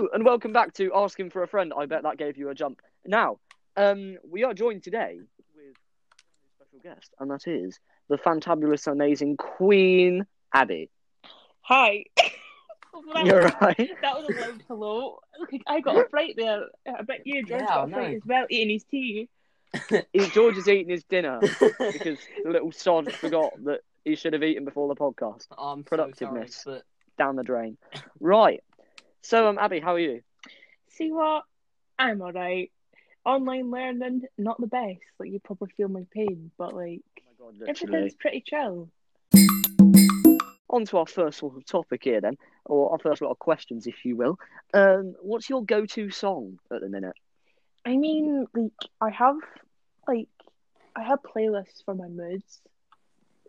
Hello and welcome back to Asking for a Friend. I bet that gave you a jump. Now, um, we are joined today with a special guest, and that is the fantabulous, amazing Queen Abbie. Hi. that, You're was, right. that was a loud hello. Look, I got a fright there. I bet you, George, Yeah, got I a fright know. as well, eating his tea. He- George is eating his dinner because the little sod forgot that he should have eaten before the podcast. I'm Productiveness. So sorry, Down the drain. Right. So, um, Abbie, how are you? See what? I'm alright. Online learning, not the best. Like, you probably feel my pain, but like, Oh God, everything's pretty chill. On to our first sort of topic here, then, or our first lot of questions, if you will. Um, what's your go-to song at the minute? I mean, like, I have, like, I have playlists for my moods.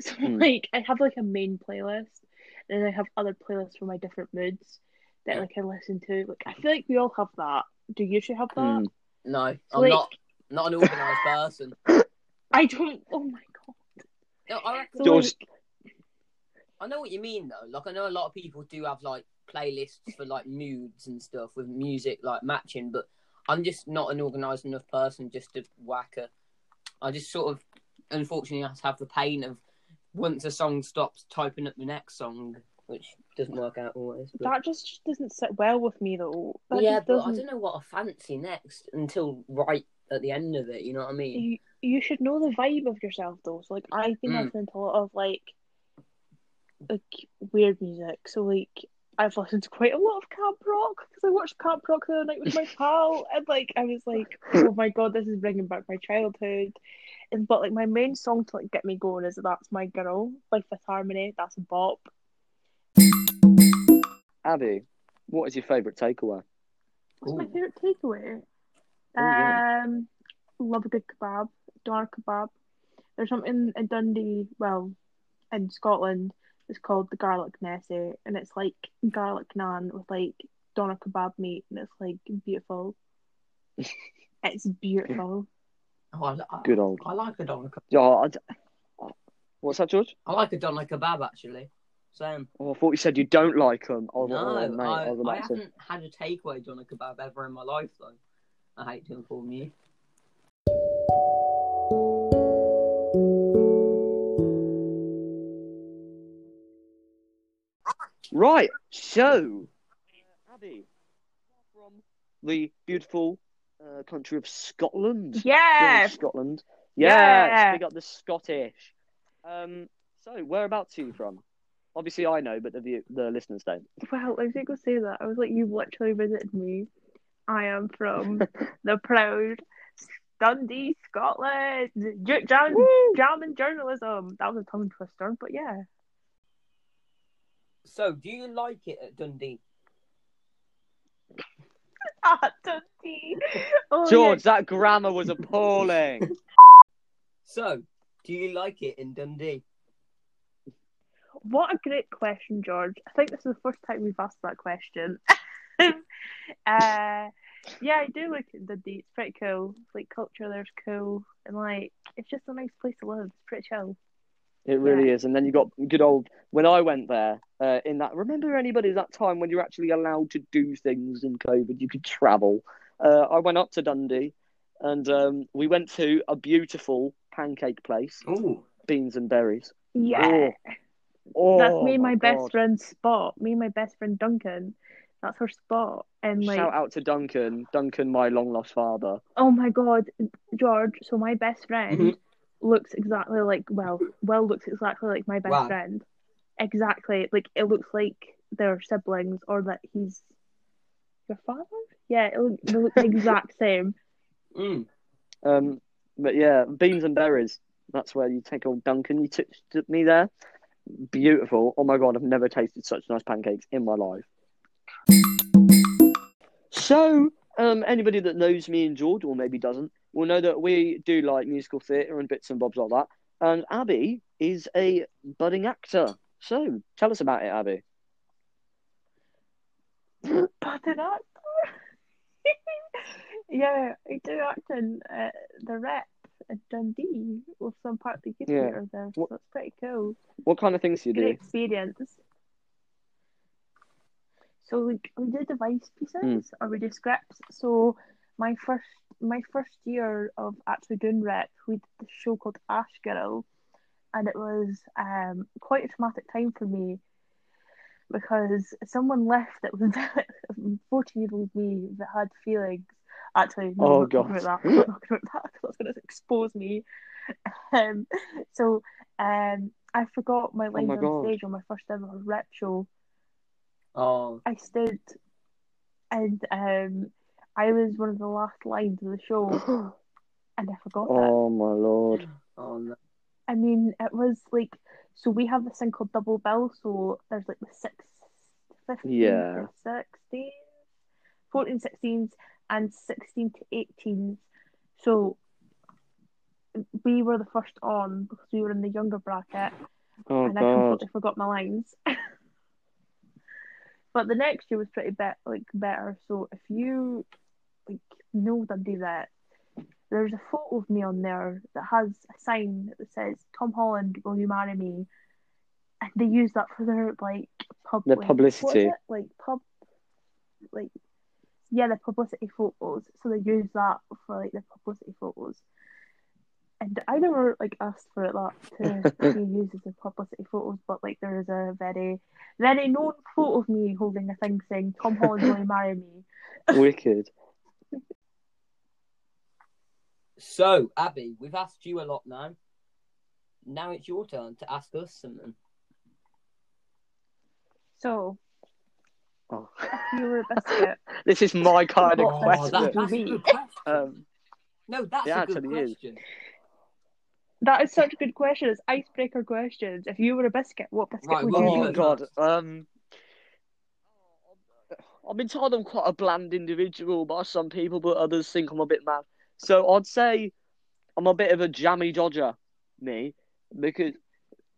So, Hmm. like, I have, like, a main playlist, and then I have other playlists for my different moods that, like, I listen to. Like, I feel like we all have that. Do you should have that? Hmm. No, So, I'm like- not not an organised person. I don't. Oh my god. No, I reckon. So, George, like, I know what you mean though. Like I know a lot of people do have like playlists for like moods and stuff with music like matching, but I'm just not an organised enough person just to whack a. I just sort of, unfortunately, have have the pain of once a song stops, typing up the next song, which doesn't work out always. But... that just doesn't sit well with me though. That yeah, but I don't know what I fancy next until right at the end of it. You know what I mean? You, you should know the vibe of yourself though. So like I've been Mm. listening to a lot of like like weird music. So like I've listened to quite a lot of camp rock because I watched camp rock the other night with my pal, and like I was like, oh my god, this is bringing back my childhood. And but like my main song to like get me going is "That's My Girl" by Fifth Harmony. That's a bop. Abbie, what is your favourite takeaway? What's my favorite takeaway? Oh, yeah. Um, love a good kebab, doner kebab. There's something in Dundee, well, in Scotland, it's called the garlic nessie, and it's like garlic naan with like doner kebab meat, and it's like beautiful. it's beautiful. Oh, I, I, Good old. I like a doner. kebab. Yeah, I d- What's that, George? I like a doner kebab actually. Same. Oh, I thought you said you don't like them. Oh, No, oh, mate, I, I I haven't had a takeaway doner kebab ever in my life though. I hate to inform you. Right, so, uh, Abbie, from the beautiful uh, country of Scotland. Yeah, Scotland. Yeah, Yeah. big up the Scottish. Um, so whereabouts are you from? Obviously, I know, but the view, the listeners don't. well, I think going to say that. I was like, you've literally visited me. I am from the proud Dundee, Scotland. J- jam, Woo! jam and journalism. That was a tongue twister, but yeah. So, do you like it at Dundee? Ah, Dundee. Oh, George, that grammar was appalling. So, do you like it in Dundee? Yeah. What a great question, George. I think this is the first time we've asked that question. uh, yeah, I do like it in Dundee. It's pretty cool. Like culture there's cool, and like it's just a nice place to live. It's pretty chill. It really is. And then you got good old. When I went there, uh, in that, remember anybody that time when you're actually allowed to do things in COVID? You could travel. Uh, I went up to Dundee, and um, we went to a beautiful pancake place, Ooh. beans and berries. Yeah, Oh, that's me and my, best God. friend's spot. Me and my best friend Duncan. That's her spot. And like, Shout out to Duncan, Duncan, my long lost father. oh my god, George. So my best friend Mm-hmm. Mhm. looks exactly like well, well looks exactly like my best Wow. friend. Exactly. Like it looks like they're siblings or that he's your father. Yeah, it look, they look the exact same. Mm. Um, but yeah, beans and berries. That's where you take old Duncan. You took, took me there. Beautiful. Oh my god, I've never tasted such nice pancakes in my life. So, um, anybody that knows me and George, or maybe doesn't, will know that we do like musical theatre and bits and bobs like that. And Abbie is a budding actor. So, tell us about it, Abbie. An actor. yeah, I do acting at the rep at Dundee with some part of the Yeah. theatre there, so What- that's pretty cool. What kind of things do you do? experience. So like we do device pieces Mm. or we do scripts. So my first my first year of actually doing rep, we did this show called Ash Girl, and it was um quite a traumatic time for me because someone left that was fourteen year old me that had feelings. Actually, no, Oh, I'm not talking about that. I'm not talking about that 'cause that's going to expose me. Um, so um, I forgot my lines my on God. stage on my first ever rep show. Oh, I stood and um I was one of the last lines of the show and I forgot it. oh my lord. oh no. I mean it was like so we have this thing called double bill, so there's like the six fifteen Yeah. to sixteen 14 16s and 16 to 18s. So we were the first on because we were in the younger bracket Oh and I completely forgot my lines. but the next year was pretty bet like better. So if you like know Dundee that there's a photo of me on there that has a sign that says Tom Holland, will you marry me? And they use that for their like pub The publicity. what is it? Like pub like yeah, the publicity photos. So they use that for like the publicity photos. And I never like asked for it that to be used as the publicity photos, but like there is a very, very known photo of me holding a thing saying "Tom Holland will you marry me." Wicked. So, Abbie, we've asked you a lot now. Now it's your turn to ask us something. So Oh. you were a biscuit, this is my kind of question. biscuit? that's a good question. Um, no, that's yeah, a good actually is. that is such a good question. It's icebreaker questions. If you were a biscuit, what biscuit Right, would well, you oh you be? go god. Um, I've been told I'm quite a bland individual by some people, but others think I'm a bit mad. So I'd say I'm a bit of a jammy dodger, me, because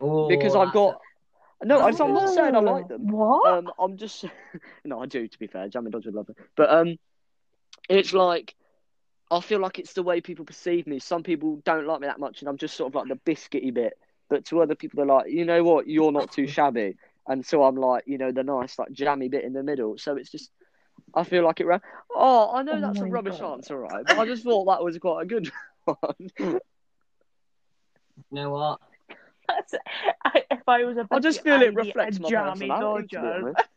Oh, because I've that's got no. I'm Oh. not saying I like them. What? Um, I'm just no, I do. To be fair, Jammy Dodger love them, but um, it's like I feel like it's the way people perceive me. Some people don't like me that much, and I'm just sort of like the biscuity bit. But to other people, they're like, you know what, you're not too shabby, and so I'm like, you know, the nice like jammy bit in the middle. So it's just, I feel like it. Ra- oh, I know Oh that's a rubbish God. answer, right? But I just thought that was quite a good one. You know what? That's, I, if I was a biscuit, I just feel it I'd reflects my personality. To be dodger. honest.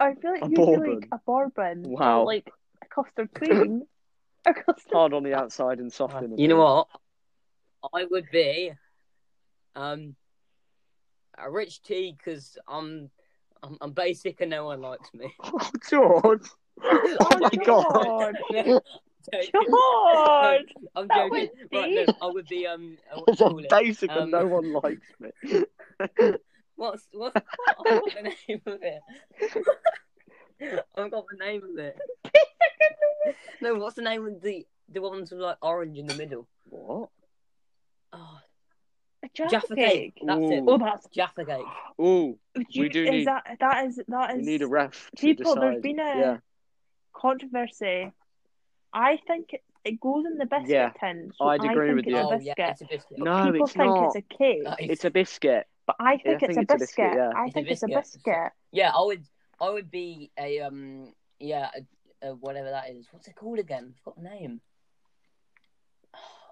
I feel like A you'd be bourbon. like a bourbon. Wow. Like a custard cream. a custard Hard on the outside and soft in the You know what? I would be um a rich tea because I'm, I'm I'm basic and no one likes me. Oh, George. Oh my god. George! I'm joking. would Right, be- no, I would be um. uh, What do you call it? Basic Um, and no one likes me. What's what's I've the name of it? I've got the name of it. No, what's the name of the the ones with like orange in the middle? What? Oh, A Jaffa, Jaffa cake. cake. That's it. Oh, that's. Jaffa cake. Ooh, you- do is need- that that is that we need a ref to people, decide. there's been a- Yeah. controversy. I think it, it goes in the biscuit Yeah, tin. So I'd I agree think with it's you. a Oh biscuit. yeah, it's a biscuit. No, People it's think not. it's a cake, That is- It's a biscuit. but I think, I it's, think a it's a biscuit. biscuit, yeah. I It's a think it's a biscuit. biscuit. Yeah, I would I would be a um yeah a, a whatever that is. What's it called again? I've got the name.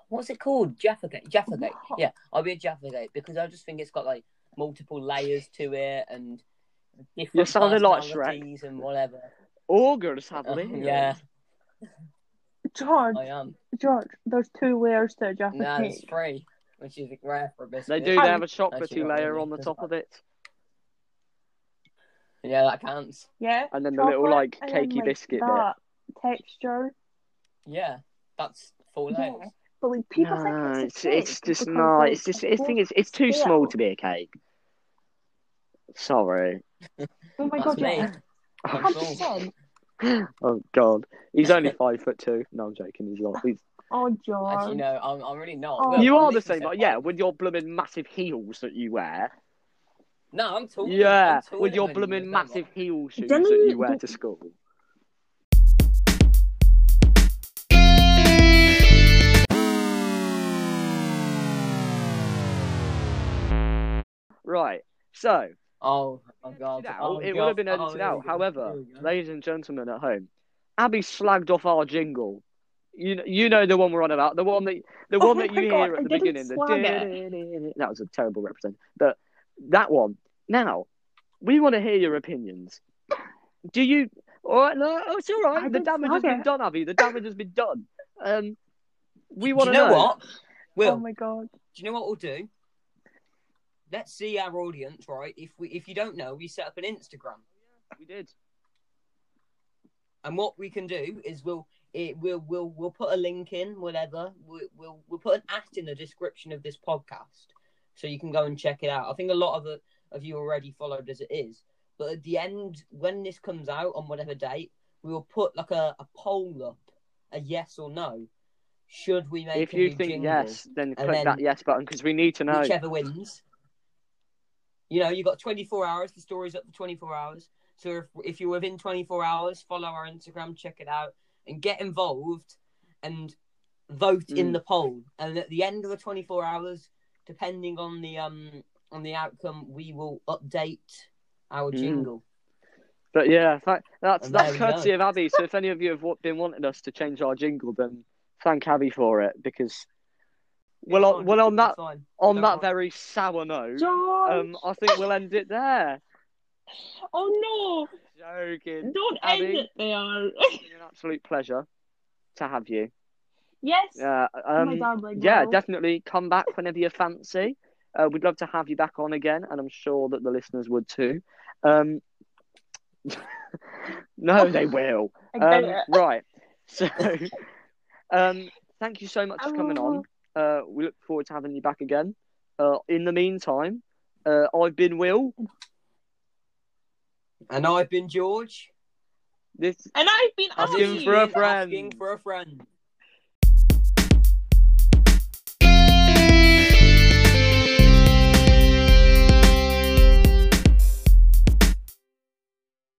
What's it called? Jaffa cake. Jaffa cake. What? Yeah, I'll be a Jaffa cake because I just think it's got like multiple layers to it and different You're sounding like Shrek. personalities and whatever. Augurs have Uh, yeah, George, oh, I am. George, there's two layers to a Jaffa No, cake. it's free, which is rare for a biscuit. They do. They Oh. have a Actually, chocolatey layer on the top of it, Yeah, that counts. Yeah. and then the little like and then, cakey like, biscuit bit. texture. Yeah, that's four Yeah. But like people No, think it's it's a cake it's just because, no. like, It's just. I it's think so it's it's too stale. small to be a cake. Sorry. Oh my That's god, me. yeah. Hundred percent. Oh God, he's only five foot two. No, I'm joking. He's not. He's... Oh George. You know, I'm, I'm really not. Oh. Well, You I'm are the same. so Like, yeah, with your blooming massive heels that you wear. No, I'm talking. Yeah, I'm taller with your blooming massive I? heel shoes Didn't that you- you wear to school. Right. So Oh my god. Edited out, Oh, it God. would have been Oh, edited here out. However, Here we go. ladies and gentlemen at home, Abbie slagged off our jingle. You know, you know the one we're on about, the one that the Oh one that you God, hear I at the beginning. The slag that was a terrible represent, but that one. Now, we want to hear your opinions. Do you? All right, no, oh, it's all I. The damage has slag been done, Abbie. The damage has been done. Um, we Do want you to know, what? Will, Oh my god. do you know what we'll do? Let's see our audience, right? If we if you don't know, we set up an Instagram. Oh, we did. And what we can do is we'll it we'll we'll we'll put a link in whatever we'll we'll, we'll put an at in the description of this podcast so you can go and check it out. I think a lot of it, of you already followed as it is, but at the end when this comes out on whatever date, we will put like a, a poll up, a yes or no. Should we make If a you think jingle? yes, then click then- that yes button because we need to know. whichever wins. You know, you got 24 hours. The story's up for 24 hours. So if, if you're within 24 hours, follow our Instagram, check it out, and get involved and vote in Mm. the poll. And at the end of the 24 hours, depending on the um on the outcome, we will update our Mm. jingle. But yeah, tha- that's And that's courtesy of Abbie. So if any of you have been wanting us to change our jingle, then thank Abbie for it because well, on, well on that fine. on Don't that worry. very sour note, um, I think we'll end it there. oh no! Joking. Don't Abbie? end it there. It's been an absolute pleasure to have you. yes. Uh, um, yeah, definitely come back whenever you fancy. Uh, we'd love to have you back on again, and I'm sure that the listeners would too. Um, no, they will. Um, right. So, um, thank you so much for coming on. Uh, we look forward to having you back again. Uh, in the meantime, uh, I've been Will. And I've been George. This And I've been Asking Abbie. for a friend. Asking for a friend.